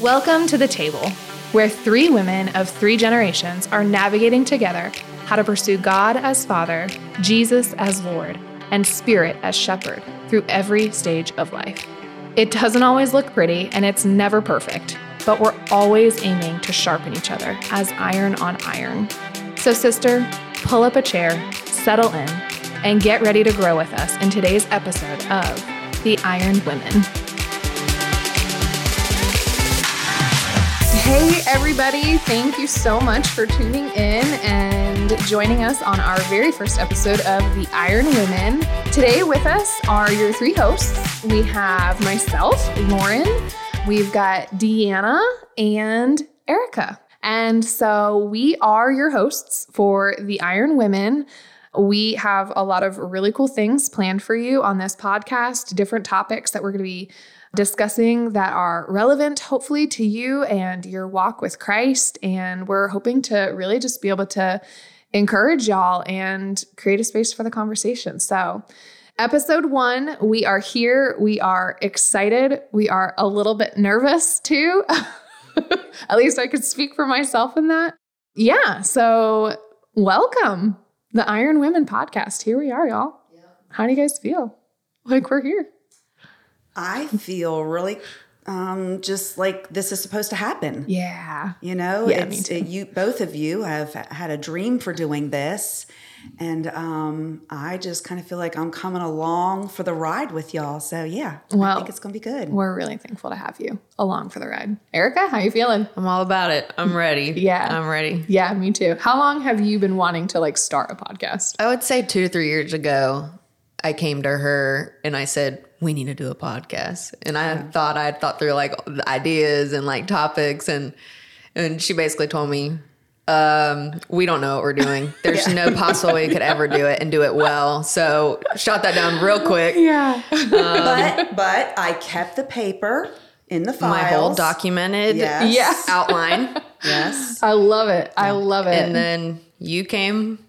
Welcome to the table, where three women of three generations are navigating together how to pursue God as Father, Jesus as Lord, and Spirit as Shepherd through every stage of life. It doesn't always look pretty and it's never perfect, but we're always aiming to sharpen each other as iron on iron. So, sister, pull up a chair, settle in, and get ready to grow with us in today's episode of The Iron Women. Hey, everybody. Thank you so much for tuning in and joining us on our very first episode of The Iron Women. Today, with us are your three hosts. We have myself, Lauren, we've got Deanna, and Erica. And so, we are your hosts for The Iron Women. We have a lot of really cool things planned for you on this podcast, different topics that we're going to be discussing that are relevant, hopefully, to you and your walk with Christ. And we're hoping to really just be able to encourage y'all and create a space for the conversation. So, episode one, we are here. We are excited. We are a little bit nervous too. At least I could speak for myself in that. Yeah. So, welcome, the Iron Women podcast. Here we are, y'all. Yeah. How do you guys feel? Like we're here. I feel really um, just like this is supposed to happen. Yeah. You know, yeah, it's, it, you both of you have had a dream for doing this. And um, I just kind of feel like I'm coming along for the ride with y'all. So yeah, well, I think it's gonna be good. We're really thankful to have you along for the ride. Erica, how you feeling? I'm all about it. I'm ready. yeah, I'm ready. Yeah, me too. How long have you been wanting to like start a podcast? I would say two to three years ago. I came to her and I said, we need to do a podcast. And I thought I had thought through like ideas and like topics and and she basically told me, um, we don't know what we're doing. There's yeah. no possible way we could ever do it and do it well. So shot that down real quick. Yeah. Um, but but I kept the paper in the files. My whole documented yes. yes. outline. yes. I love it. I love it. And then you came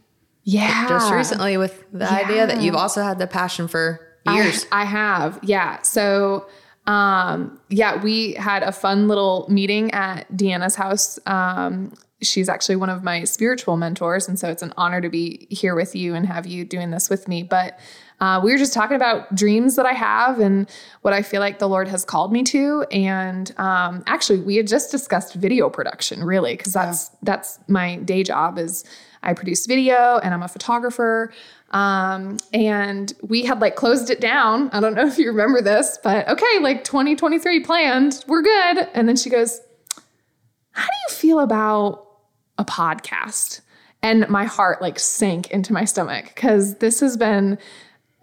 yeah. Just recently with the yeah. idea that you've also had the passion for years. I, I have. Yeah. So, um, yeah, we had a fun little meeting at Deanna's house. Um, she's actually one of my spiritual mentors. And so it's an honor to be here with you and have you doing this with me. But uh, we were just talking about dreams that I have and what I feel like the Lord has called me to. And um, actually, we had just discussed video production, really, because that's yeah. that's my day job. Is I produce video and I'm a photographer. Um, and we had like closed it down. I don't know if you remember this, but okay, like 2023 planned, we're good. And then she goes, How do you feel about a podcast? And my heart like sank into my stomach because this has been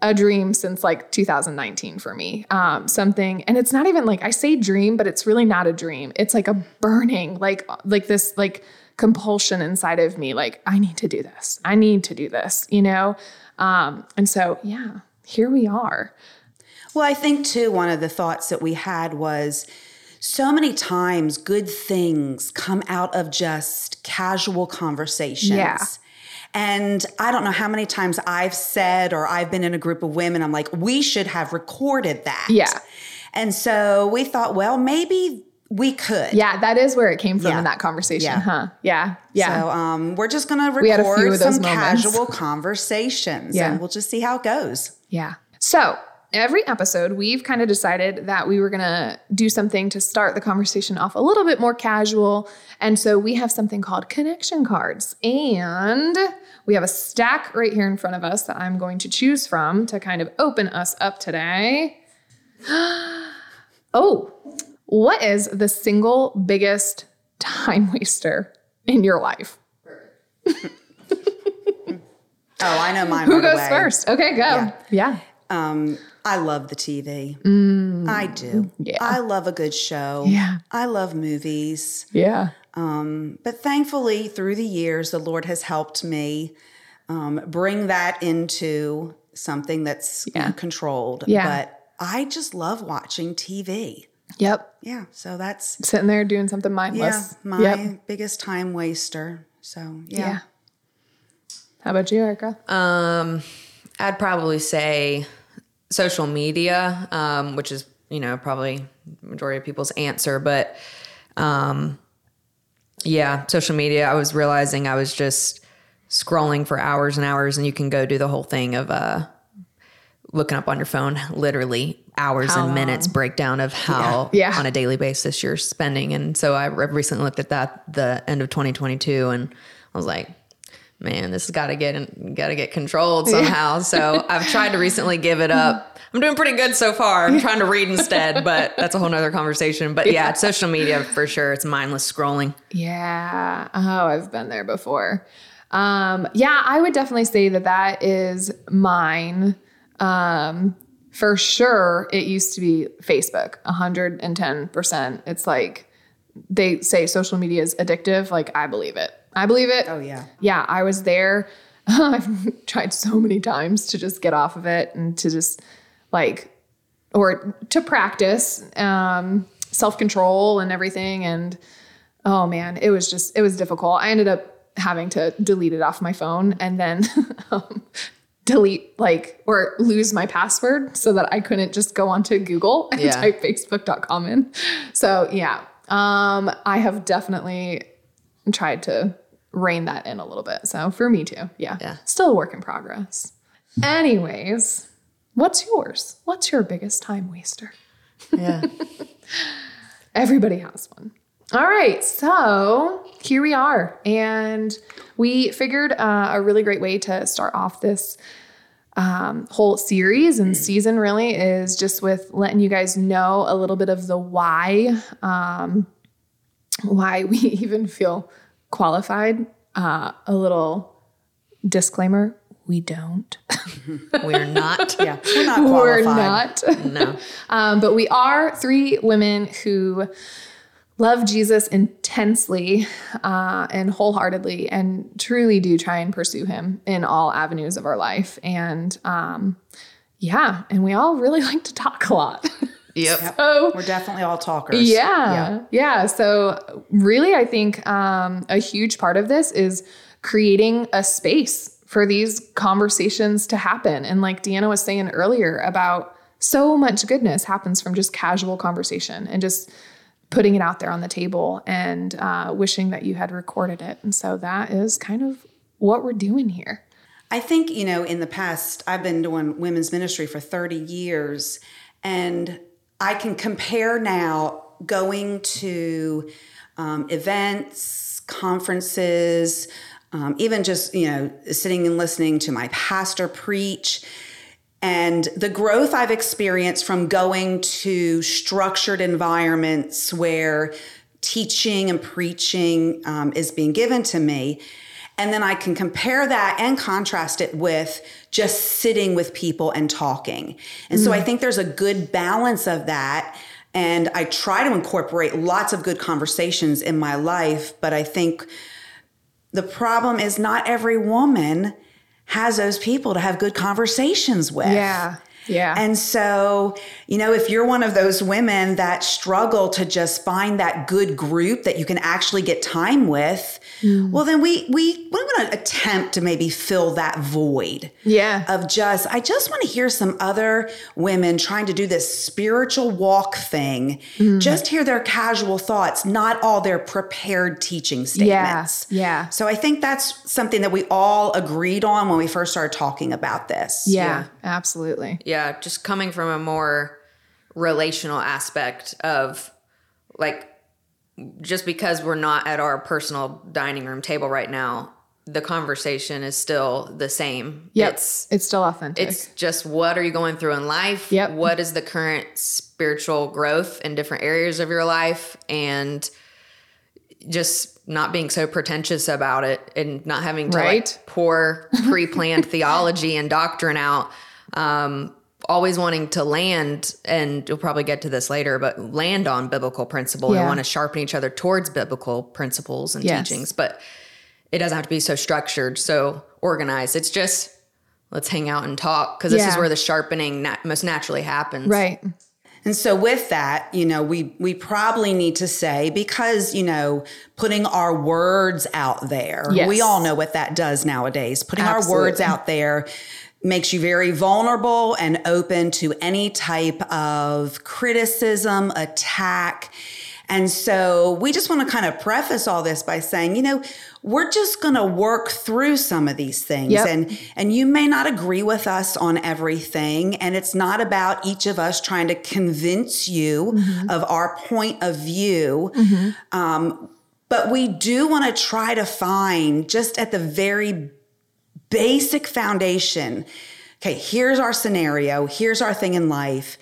a dream since like 2019 for me. Um, something, and it's not even like I say dream, but it's really not a dream. It's like a burning, like like this, like compulsion inside of me like i need to do this. I need to do this you know? Um, and so yeah here we are. Well i think too one of the thoughts that we had was so many times good things come out of just casual conversations. Yeah and I don't know how many times I've said, or I've been in a group of women, I'm like, we should have recorded that. Yeah. And so we thought, well, maybe we could. Yeah, that is where it came from yeah. in that conversation, yeah. huh? Yeah. Yeah. So um, we're just going to record some casual conversations yeah. and we'll just see how it goes. Yeah. So every episode, we've kind of decided that we were going to do something to start the conversation off a little bit more casual. And so we have something called connection cards. And we have a stack right here in front of us that I'm going to choose from to kind of open us up today. oh, what is the single biggest time waster in your life? oh, I know mine. Who right goes away. first? Okay, go. Yeah. yeah. Um, I love the TV. Mm, I do. Yeah. I love a good show. Yeah. I love movies. Yeah. Um, but thankfully, through the years, the Lord has helped me um, bring that into something that's yeah. controlled. Yeah. But I just love watching TV. Yep. Yeah. So that's sitting there doing something mindless. Yeah, my yep. biggest time waster. So yeah. yeah. How about you, Erica? Um, I'd probably say social media, um, which is you know probably majority of people's answer, but Um, yeah, social media. I was realizing I was just scrolling for hours and hours, and you can go do the whole thing of uh, looking up on your phone, literally hours How and minutes breakdown of how Yeah. Yeah. on a daily basis you're spending. And so I recently looked at that the end of 2022, and I was like, man, this has got to get got to get controlled somehow. So I've tried to recently give it up. I'm doing pretty good so far. I'm trying to read instead, but that's a whole nother conversation. But yeah, it's social media for sure. It's mindless scrolling. Yeah. Oh, I've been there before. Um, yeah, I would definitely say that that is mine. Um, for sure, it used to be Facebook, 110%. It's like they say social media is addictive. Like, I believe it. I believe it. Oh, yeah. Yeah, I was there. I've tried so many times to just get off of it and to just like, or to practice um, self control and everything. And oh man, it was just, it was difficult. I ended up having to delete it off my phone and then um, delete like or lose my password so that I couldn't just go onto Google and Yeah. type facebook.com in. So yeah, um, I have definitely tried to rein that in a little bit. So for me too. Yeah. Yeah. Still a work in progress. Anyways, what's yours? What's your biggest time waster? Yeah. Everybody has one. All right, so here we are, and we figured uh, a really great way to start off this um, whole series and season really is just with letting you guys know a little bit of the why, um, why we even feel qualified. Uh, a little disclaimer: we don't. We're not. Yeah, we're not We're qualified. not. No. Um, but we are three women who love Jesus intensely uh, and wholeheartedly and truly do try and pursue him in all avenues of our life. And um, yeah, and we all really like to talk a lot. Yep. so We're definitely all talkers. yeah, yeah. So really, I think um, a huge part of this is creating a space for these conversations to happen. And like Deanna was saying earlier about so much goodness happens from just casual conversation and just putting it out there on the table and uh, wishing that you had recorded it. And so that is kind of what we're doing here. I think, you know, in the past, I've been doing women's ministry for 30 years, and I can compare now going to um, events, conferences, um, even just, you know, sitting and listening to my pastor preach. And the growth I've experienced from going to structured environments where teaching and preaching um, is being given to me. And then I can compare that and contrast it with just sitting with people and talking. And so I mm. think there's a good balance of that. And I try to incorporate lots of good conversations in my life. But I think the problem is not every woman has those people to have good conversations with. Yeah. Yeah. And so, you know, if you're one of those women that struggle to just find that good group that you can actually get time with, mm. well, then we we we want to attempt to maybe fill that void yeah. of just I just want to hear some other women trying to do this spiritual walk thing. Mm. Just hear their casual thoughts, not all their prepared teaching statements. yeah. So I think that's something that we all agreed on when we first started talking about this. yeah. Absolutely. Yeah, just coming from a more relational aspect of like just because we're not at our personal dining room table right now, the conversation is still the same. Yep. It's It's still authentic. it's just what are you going through in life? Yep. What is the current spiritual growth in different areas of your life and just not being so pretentious about it and not having to Right. like pour pre-planned theology and doctrine out. Um, always wanting to land, and you'll probably get to this later, but land on biblical principle Yeah. and want to sharpen each other towards biblical principles and Yes. teachings. But it doesn't have to be so structured, so organized. It's just let's hang out and talk because this is where the sharpening nat- most naturally happens. right. And so with that, you know, we we probably need to say because, you know, putting our words out there. Yes. We all know what that does nowadays. Putting our words out there makes you very vulnerable and open to any type of criticism, attack. And so we just want to kind of preface all this by saying, you know, we're just going to work through some of these things Yep. and and you may not agree with us on everything and it's not about each of us trying to convince you of our point of view. Um, but we do want to try to find just at the very basic foundation okay, here's our scenario, here's our thing in life.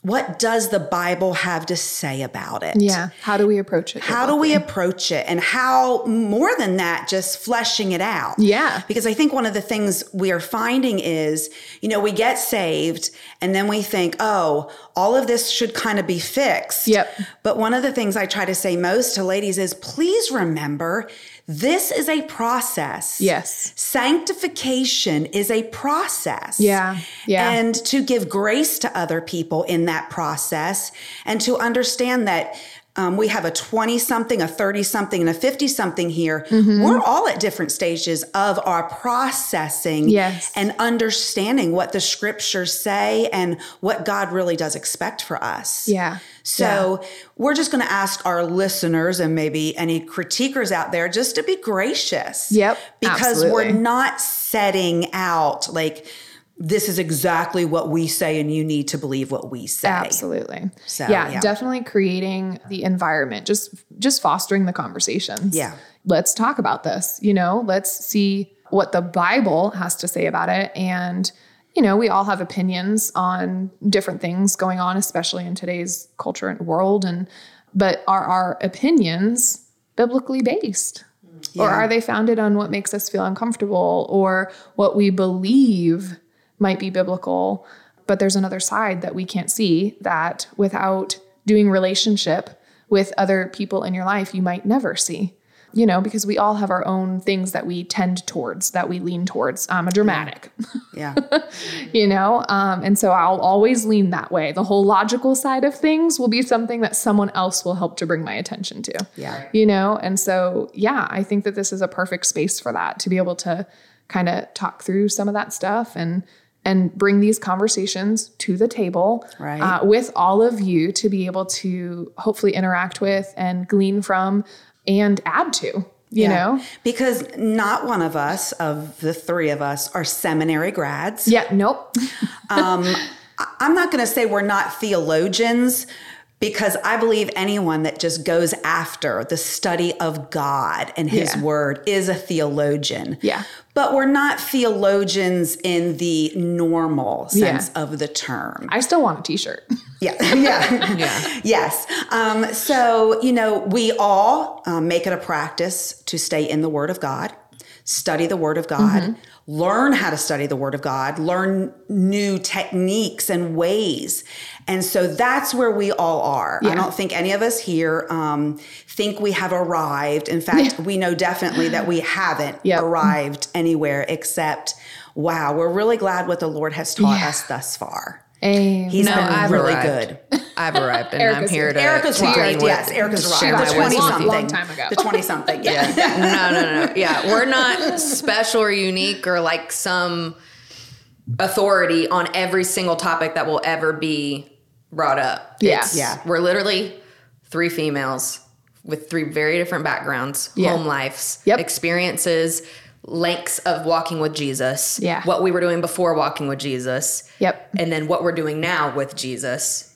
What does the Bible have to say about it? Yeah. How do we approach it? How do we approach it? And how, more than that, just fleshing it out? Yeah. Because I think one of the things we are finding is, you know, we get saved and then we think, oh, all of this should kind of be fixed. Yep. But one of the things I try to say most to ladies is please remember this is a process. Yes. Sanctification is a process. Yeah. Yeah. And to give grace to other people in that process and to understand that um, we have a 20 something, a 30 something, and a 50 something here. Mm-hmm. We're all at different stages of our processing Yes. and understanding what the scriptures say and what God really does expect for us. Yeah. So we're just going to ask our listeners and maybe any critiquers out there just to be gracious. Yep, Because absolutely. we're not setting out like, this is exactly what we say, and you need to believe what we say. Absolutely. So, yeah, yeah. definitely creating the environment, just just fostering the conversations. Yeah. Let's talk about this, you know, let's see what the Bible has to say about it and you know, we all have opinions on different things going on especially in today's culture and world and but are our opinions biblically based? Mm. Or are they founded on what makes us feel uncomfortable or what we believe might be biblical? But there's another side that we can't see that without doing relationship with other people in your life, you might never see. You know, because we all have our own things that we tend towards, that we lean towards. I'm a dramatic, Yeah. you know? Um, and so I'll always lean that way. The whole logical side of things will be something that someone else will help to bring my attention to Yeah. you know and so yeah i think that this is a perfect space for that to be able to kind of talk through some of that stuff and and bring these conversations to the table Right. uh, with all of you to be able to hopefully interact with and glean from and add to you Yeah. know Because not one of us, of the three of us, are seminary grads. yeah nope um, I'm not going to say we're not theologians because I believe anyone that just goes after the study of God and his Yeah. word is a theologian. Yeah. But we're not theologians in the normal Yeah. sense of the term. i still want a t-shirt Yeah. Yeah. Yeah. yes. Um, so, you know, we all um, make it a practice to stay in the Word of God, study the Word of God, learn how to study the Word of God, learn new techniques and ways. And so that's where we all are. I don't think any of us here um, think we have arrived. In fact, we know definitely that we haven't Yep. arrived anywhere except, wow, we're really glad what the Lord has taught Yeah. us thus far. Amen. He's No, been I've really arrived. good. I've arrived and I'm here here. to Erica's to arrived. with- Yes, Erica's arrived. share The twenty something. Long time ago. The twenty something. Yeah. no, no, no, no. Yeah, we're not special or unique or like some authority on every single topic that will ever be brought up. Yeah. It's- Yeah. We're literally three females with three very different backgrounds, Yeah. home lives, Yep. experiences, lengths of walking with Jesus, Yeah. what we were doing before walking with Jesus, Yep. and then what we're doing now with Jesus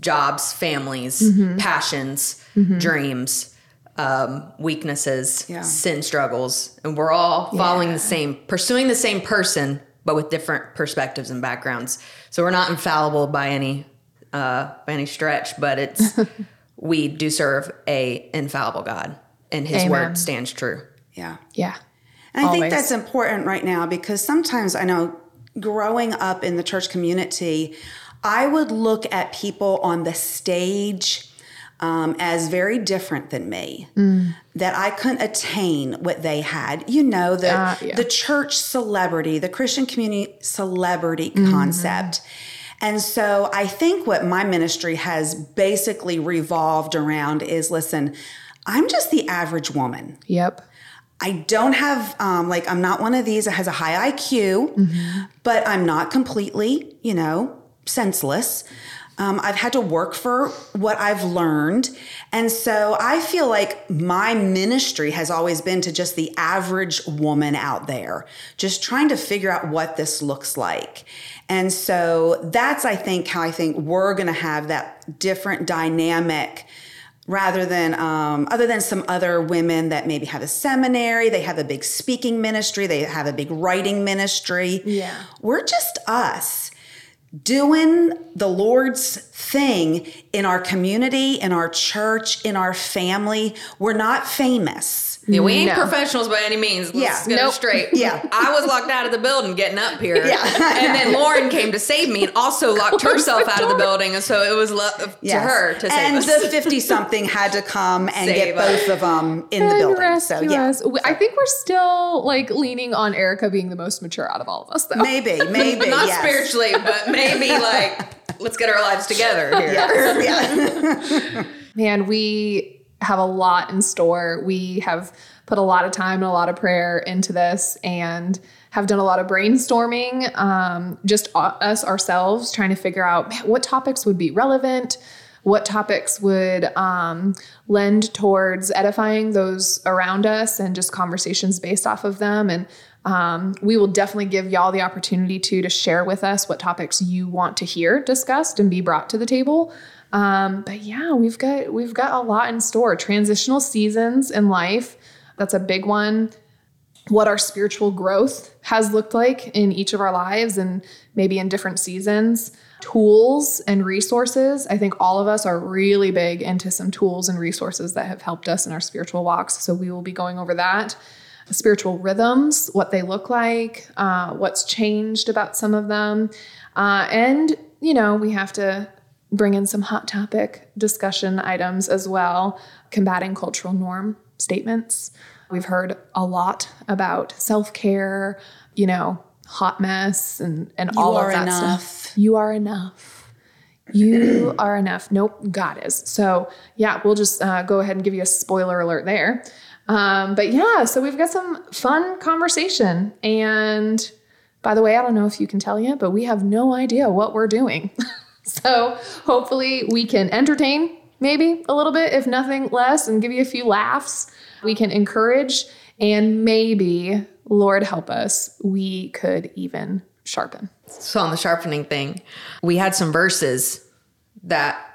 jobs, families, Mm-hmm. passions, dreams, um, weaknesses, Yeah. sin struggles. And we're all following the same, pursuing the same person, but with different perspectives and backgrounds. So we're not infallible by any uh, by any stretch, but it's we do serve a infallible God, and His Amen. word stands true. Yeah. yeah And I think that's important right now because sometimes I know growing up in the church community, I would look at people on the stage um, as very different than me, Mm. that I couldn't attain what they had. You know, the, Uh, yeah. the church celebrity, the Christian community celebrity Mm-hmm. concept. And so I think what my ministry has basically revolved around is listen, I'm just the average woman. yep I don't have um, like I'm not one of these that has a high IQ, but I'm not completely, you know, senseless. Um, I've had to work for what I've learned. And so I feel like my ministry has always been to just the average woman out there, just trying to figure out what this looks like. And so that's, I think, how I think we're going to have that different dynamic rather than um, other than some other women that maybe have a seminary they have a big speaking ministry they have a big writing ministry Yeah. we're just us doing the lord's thing in our community in our church in our family we're not famous Yeah, we ain't No. professionals by any means. Let's Yeah. get Nope. it straight. Yeah. I was locked out of the building getting up here. Yeah. and then Lauren came to save me and also locked herself out of the building. And so it was lo- to her to save and us. the 50 something had to come and Save get us. both of them in the building so yeah us. I think we're still like leaning on Erica being the most mature out of all of us, though. maybe maybe Not yes. spiritually, but maybe like, let's get our lives together here. Yes, yeah. Man, we have a lot in store. We have put a lot of time and a lot of prayer into this and have done a lot of brainstorming, um, just us ourselves trying to figure out what topics would be relevant, what topics would um, lend towards edifying those around us and just conversations based off of them. And um, we will definitely give y'all the opportunity to to share with us what topics you want to hear discussed and be brought to the table. Um, but yeah, we've got we've got a lot in store. Transitional seasons in life, that's a big one. What our spiritual growth has looked like in each of our lives and maybe in different seasons. Tools and resources. I think all of us are really big into some tools and resources that have helped us in our spiritual walks. So we will be going over that. Spiritual rhythms, what they look like, uh, what's changed about some of them. Uh, and, you know, we have to bring in some hot topic discussion items as well, combating cultural norm statements. We've heard a lot about self care, you know, hot mess and, and all of that enough. stuff. You are enough. You are enough. Nope, God is. So, yeah, we'll just uh, go ahead and give you a spoiler alert there. Um, but yeah, so we've got some fun conversation. And by the way, I don't know if you can tell yet, but we have no idea what we're doing. so hopefully we can entertain maybe a little bit, if nothing less, and give you a few laughs. We can encourage and maybe, Lord help us, we could even sharpen. So on the sharpening thing, we had some verses that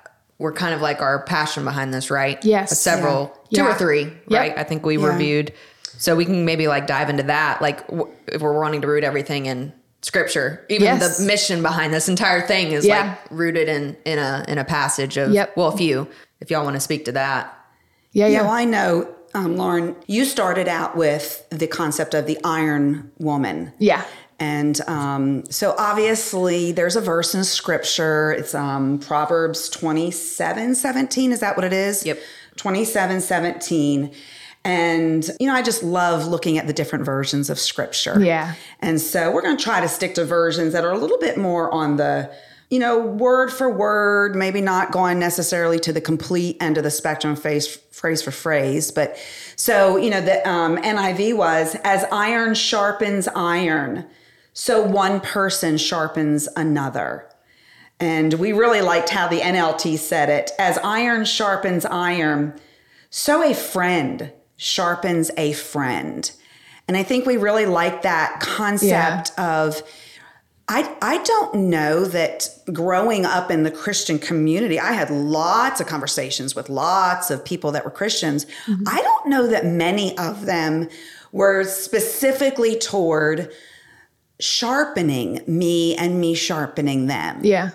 were kind of like our passion behind this, right? Yes. Several, Yeah. two or three, Yep. right? I think we Yeah. reviewed. So we can maybe like dive into that, like w- if we're wanting to root everything in scripture. Even Yes. the mission behind this entire thing is Yeah. like rooted in in a in a passage of Yep. well, a few. If y'all want to speak to that, Yeah, Yeah, yeah. well, I know, um, Lauren, you started out with the concept of the iron woman. Yeah. And um, so obviously there's a verse in scripture. It's um, Proverbs 27 17. Is that what it is? Yep. 27 17. And, you know, I just love looking at the different versions of scripture. Yeah. And so we're going to try to stick to versions that are a little bit more on the, you know, word for word, maybe not going necessarily to the complete end of the spectrum, phrase, phrase for phrase. But so, you know, the um, NIV was as iron sharpens iron, so one person sharpens another. And we really liked how the NLT said it as iron sharpens iron, so a friend sharpens a friend. And I think we really like that concept of I I don't know that growing up in the Christian community, I had lots of conversations with lots of people that were Christians. Mm-hmm. I don't know that many of them were specifically toward sharpening me and me sharpening them. Yeah.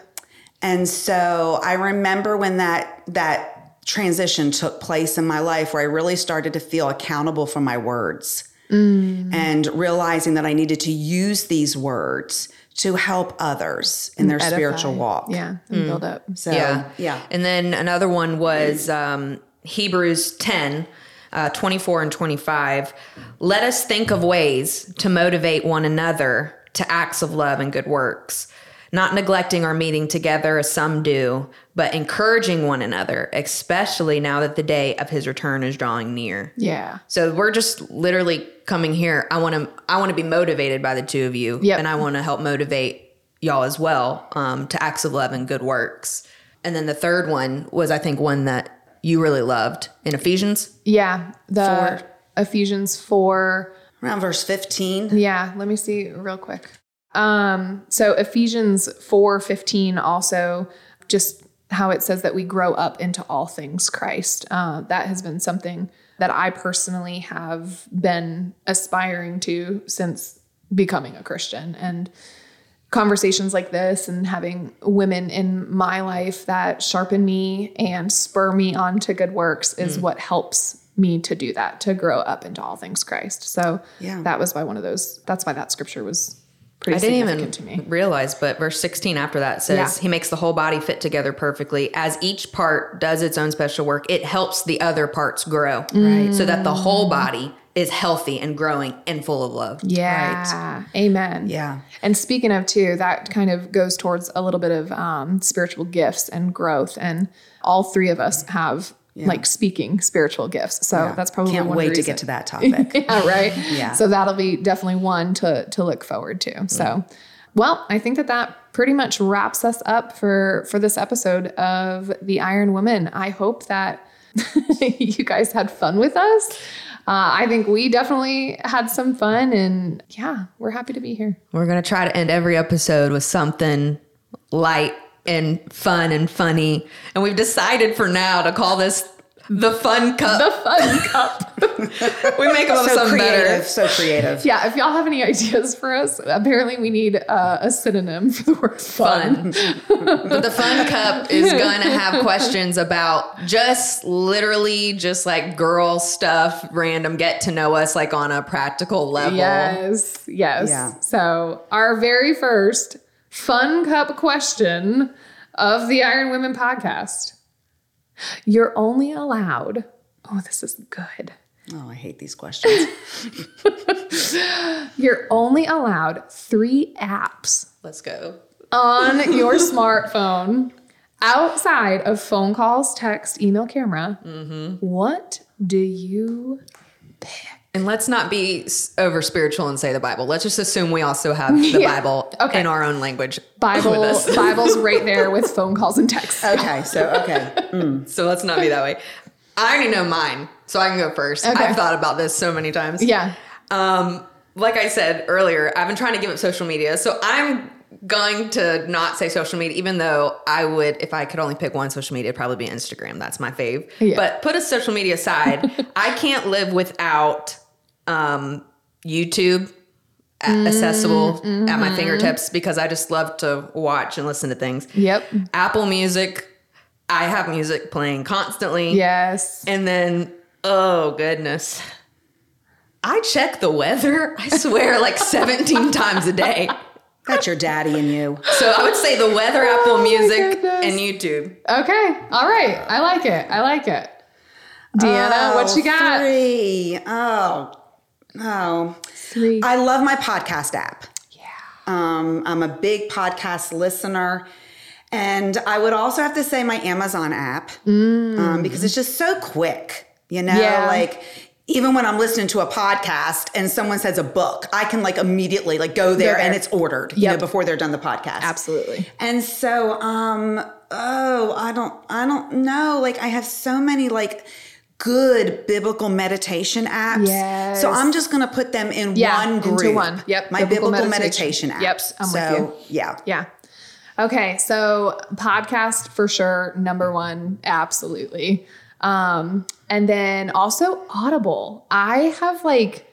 And so I remember when that that transition took place in my life where I really started to feel accountable for my words and realizing that I needed to use these words to help others in their Edify. spiritual walk. Yeah. And build up. So yeah. yeah. And then another one was um, Hebrews 10, uh, 24 and 25. Let us think of ways to motivate one another to acts of love and good works, not neglecting our meeting together as some do, but encouraging one another, especially now that the day of his return is drawing near. Yeah. So we're just literally coming here. I want to I want to be motivated by the two of you, Yep. and I want to help motivate y'all as well um, to acts of love and good works. And then the third one was, I think, one that you really loved in Ephesians. Yeah, the Four. Ephesians 4 Around verse 15. Yeah, let me see real quick. Um, so Ephesians 4 15 also just how it says that we grow up into all things Christ. Uh, that has been something that I personally have been aspiring to since becoming a Christian. And conversations like this and having women in my life that sharpen me and spur me on to good works is what helps me to do that, to grow up into all things Christ. So Yeah. that was why one of those, that's why that scripture was pretty I didn't significant to me. even realize, but verse 16 after that says, Yeah. He makes the whole body fit together perfectly. As each part does its own special work, it helps the other parts grow. Right. So that the whole body is healthy and growing and full of love. Yeah. Amen. Yeah. And speaking of too, that kind of goes towards a little bit of um, spiritual gifts and growth. And all three of us have like speaking spiritual gifts. So that's probably Can't one wait to get to that topic. yeah, right. Yeah. So that'll be definitely one to to look forward to. So, well, I think that that pretty much wraps us up for for this episode of the Iron Woman. I hope that you guys had fun with us. Uh, I think we definitely had some fun, and yeah, we're happy to be here. We're going to try to end every episode with something light and fun and funny. And we've decided for now to call this the fun cup. The fun cup. we make up so something creative. better. So creative. Yeah, if y'all have any ideas for us, apparently we need uh, a synonym for the word fun. But the fun cup is going to have questions about just literally just like girl stuff, random get to know us like on a practical level. Yes, yes. Yeah. So, our very first fun cup question of the Iron Women podcast. You're only allowed, oh, this is good. Oh, I hate these questions. You're only allowed three apps Let's go. on your smartphone outside of phone calls, text, email, camera. Mm-hmm. What do you pick? And let's not be over spiritual and say the Bible. Let's just assume we also have the Yeah. Bible Okay. in our own language. Bible. Bible's right there with phone calls and texts. Okay. So, okay. So let's not be that way. I already know mine, so I can go first. Okay. I've thought about this so many times. Yeah. Um, like I said earlier, I've been trying to give up social media. So I'm going to not say social media, even though I would, if I could only pick one social media, it'd probably be Instagram. That's my fave. Yeah. But put a social media aside, I can't live without um, YouTube a- accessible at my fingertips because I just love to watch and listen to things. Yep. Apple Music, I have music playing constantly. Yes. And then, oh goodness. I check the weather, I swear, like 17 times a day. That's your daddy and you. So I would say the weather, Apple Oh Music, goodness. and YouTube. Okay. All right. I like it. I like it. Deanna, what you got? Oh, Three. Oh, oh. Three. I love my podcast app. Yeah. Um, I'm a big podcast listener. And I would also have to say my Amazon app um, because it's just so quick. You know, Mm. Yeah. like even when I'm listening to a podcast and someone says a book, I can like immediately like go there, there. and it's ordered, you know, before they're done the podcast. Absolutely. And so, um, oh, I don't, I don't know. Like, I have so many like good biblical meditation apps. Yes. So I'm just gonna put them in Yeah, one into group. one. Yep, My biblical biblical, meditation. meditation. app. Yep, I'm with so, Yeah. Yeah. Okay. So podcast for sure. Number one. Absolutely. Um, and then also Audible. I have like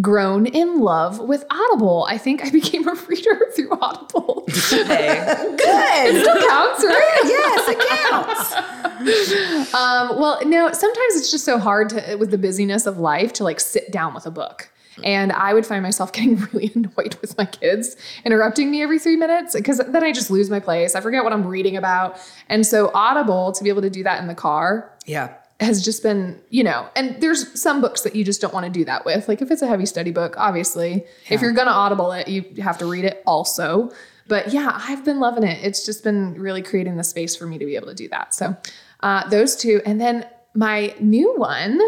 grown in love with Audible. I think I became a reader through Audible. Hey, Good. Counts, right? yes, it counts. Um, well, no, sometimes it's just so hard to, with the busyness of life to like sit down with a book. And I would find myself getting really annoyed with my kids interrupting me every three minutes because then I just lose my place. I forget what I'm reading about. And so, Audible, to be able to do that in the car, Yeah. Has just been, you know, and there's some books that you just don't want to do that with. Like if it's a heavy study book, obviously, if you're going to audible it, you have to read it also. But yeah, I've been loving it. It's just been really creating the space for me to be able to do that. So uh, those two. And then my new one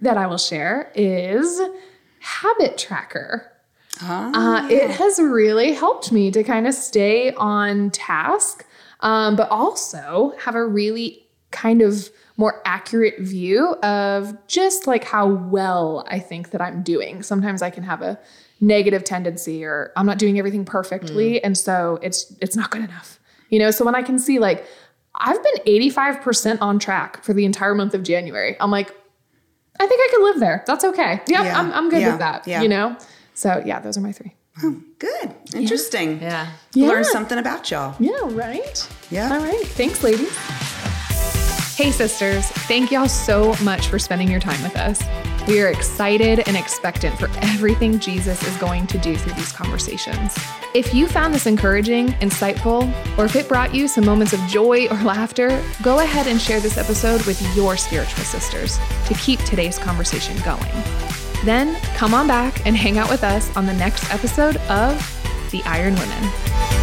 that I will share is Habit Tracker. Uh, it has really helped me to kind of stay on task. um, but also have a really kind of more accurate view of just like how well I think that I'm doing. Sometimes I can have a negative tendency or I'm not doing everything perfectly mm. and so it's it's not good enough. You know, so when I can see like I've been 85% on track for the entire month of January. I'm like I think I can live there. That's okay. Yep, yeah, I'm I'm good yeah, with that, yeah. you know. So, yeah, those are my 3. Oh, good. Interesting. Yeah. yeah. Learn something about y'all. Yeah, right? Yeah. All right. Thanks, ladies. Hey, sisters, thank y'all so much for spending your time with us. We are excited and expectant for everything Jesus is going to do through these conversations. If you found this encouraging, insightful, or if it brought you some moments of joy or laughter, go ahead and share this episode with your spiritual sisters to keep today's conversation going. Then come on back and hang out with us on the next episode of The Iron Women.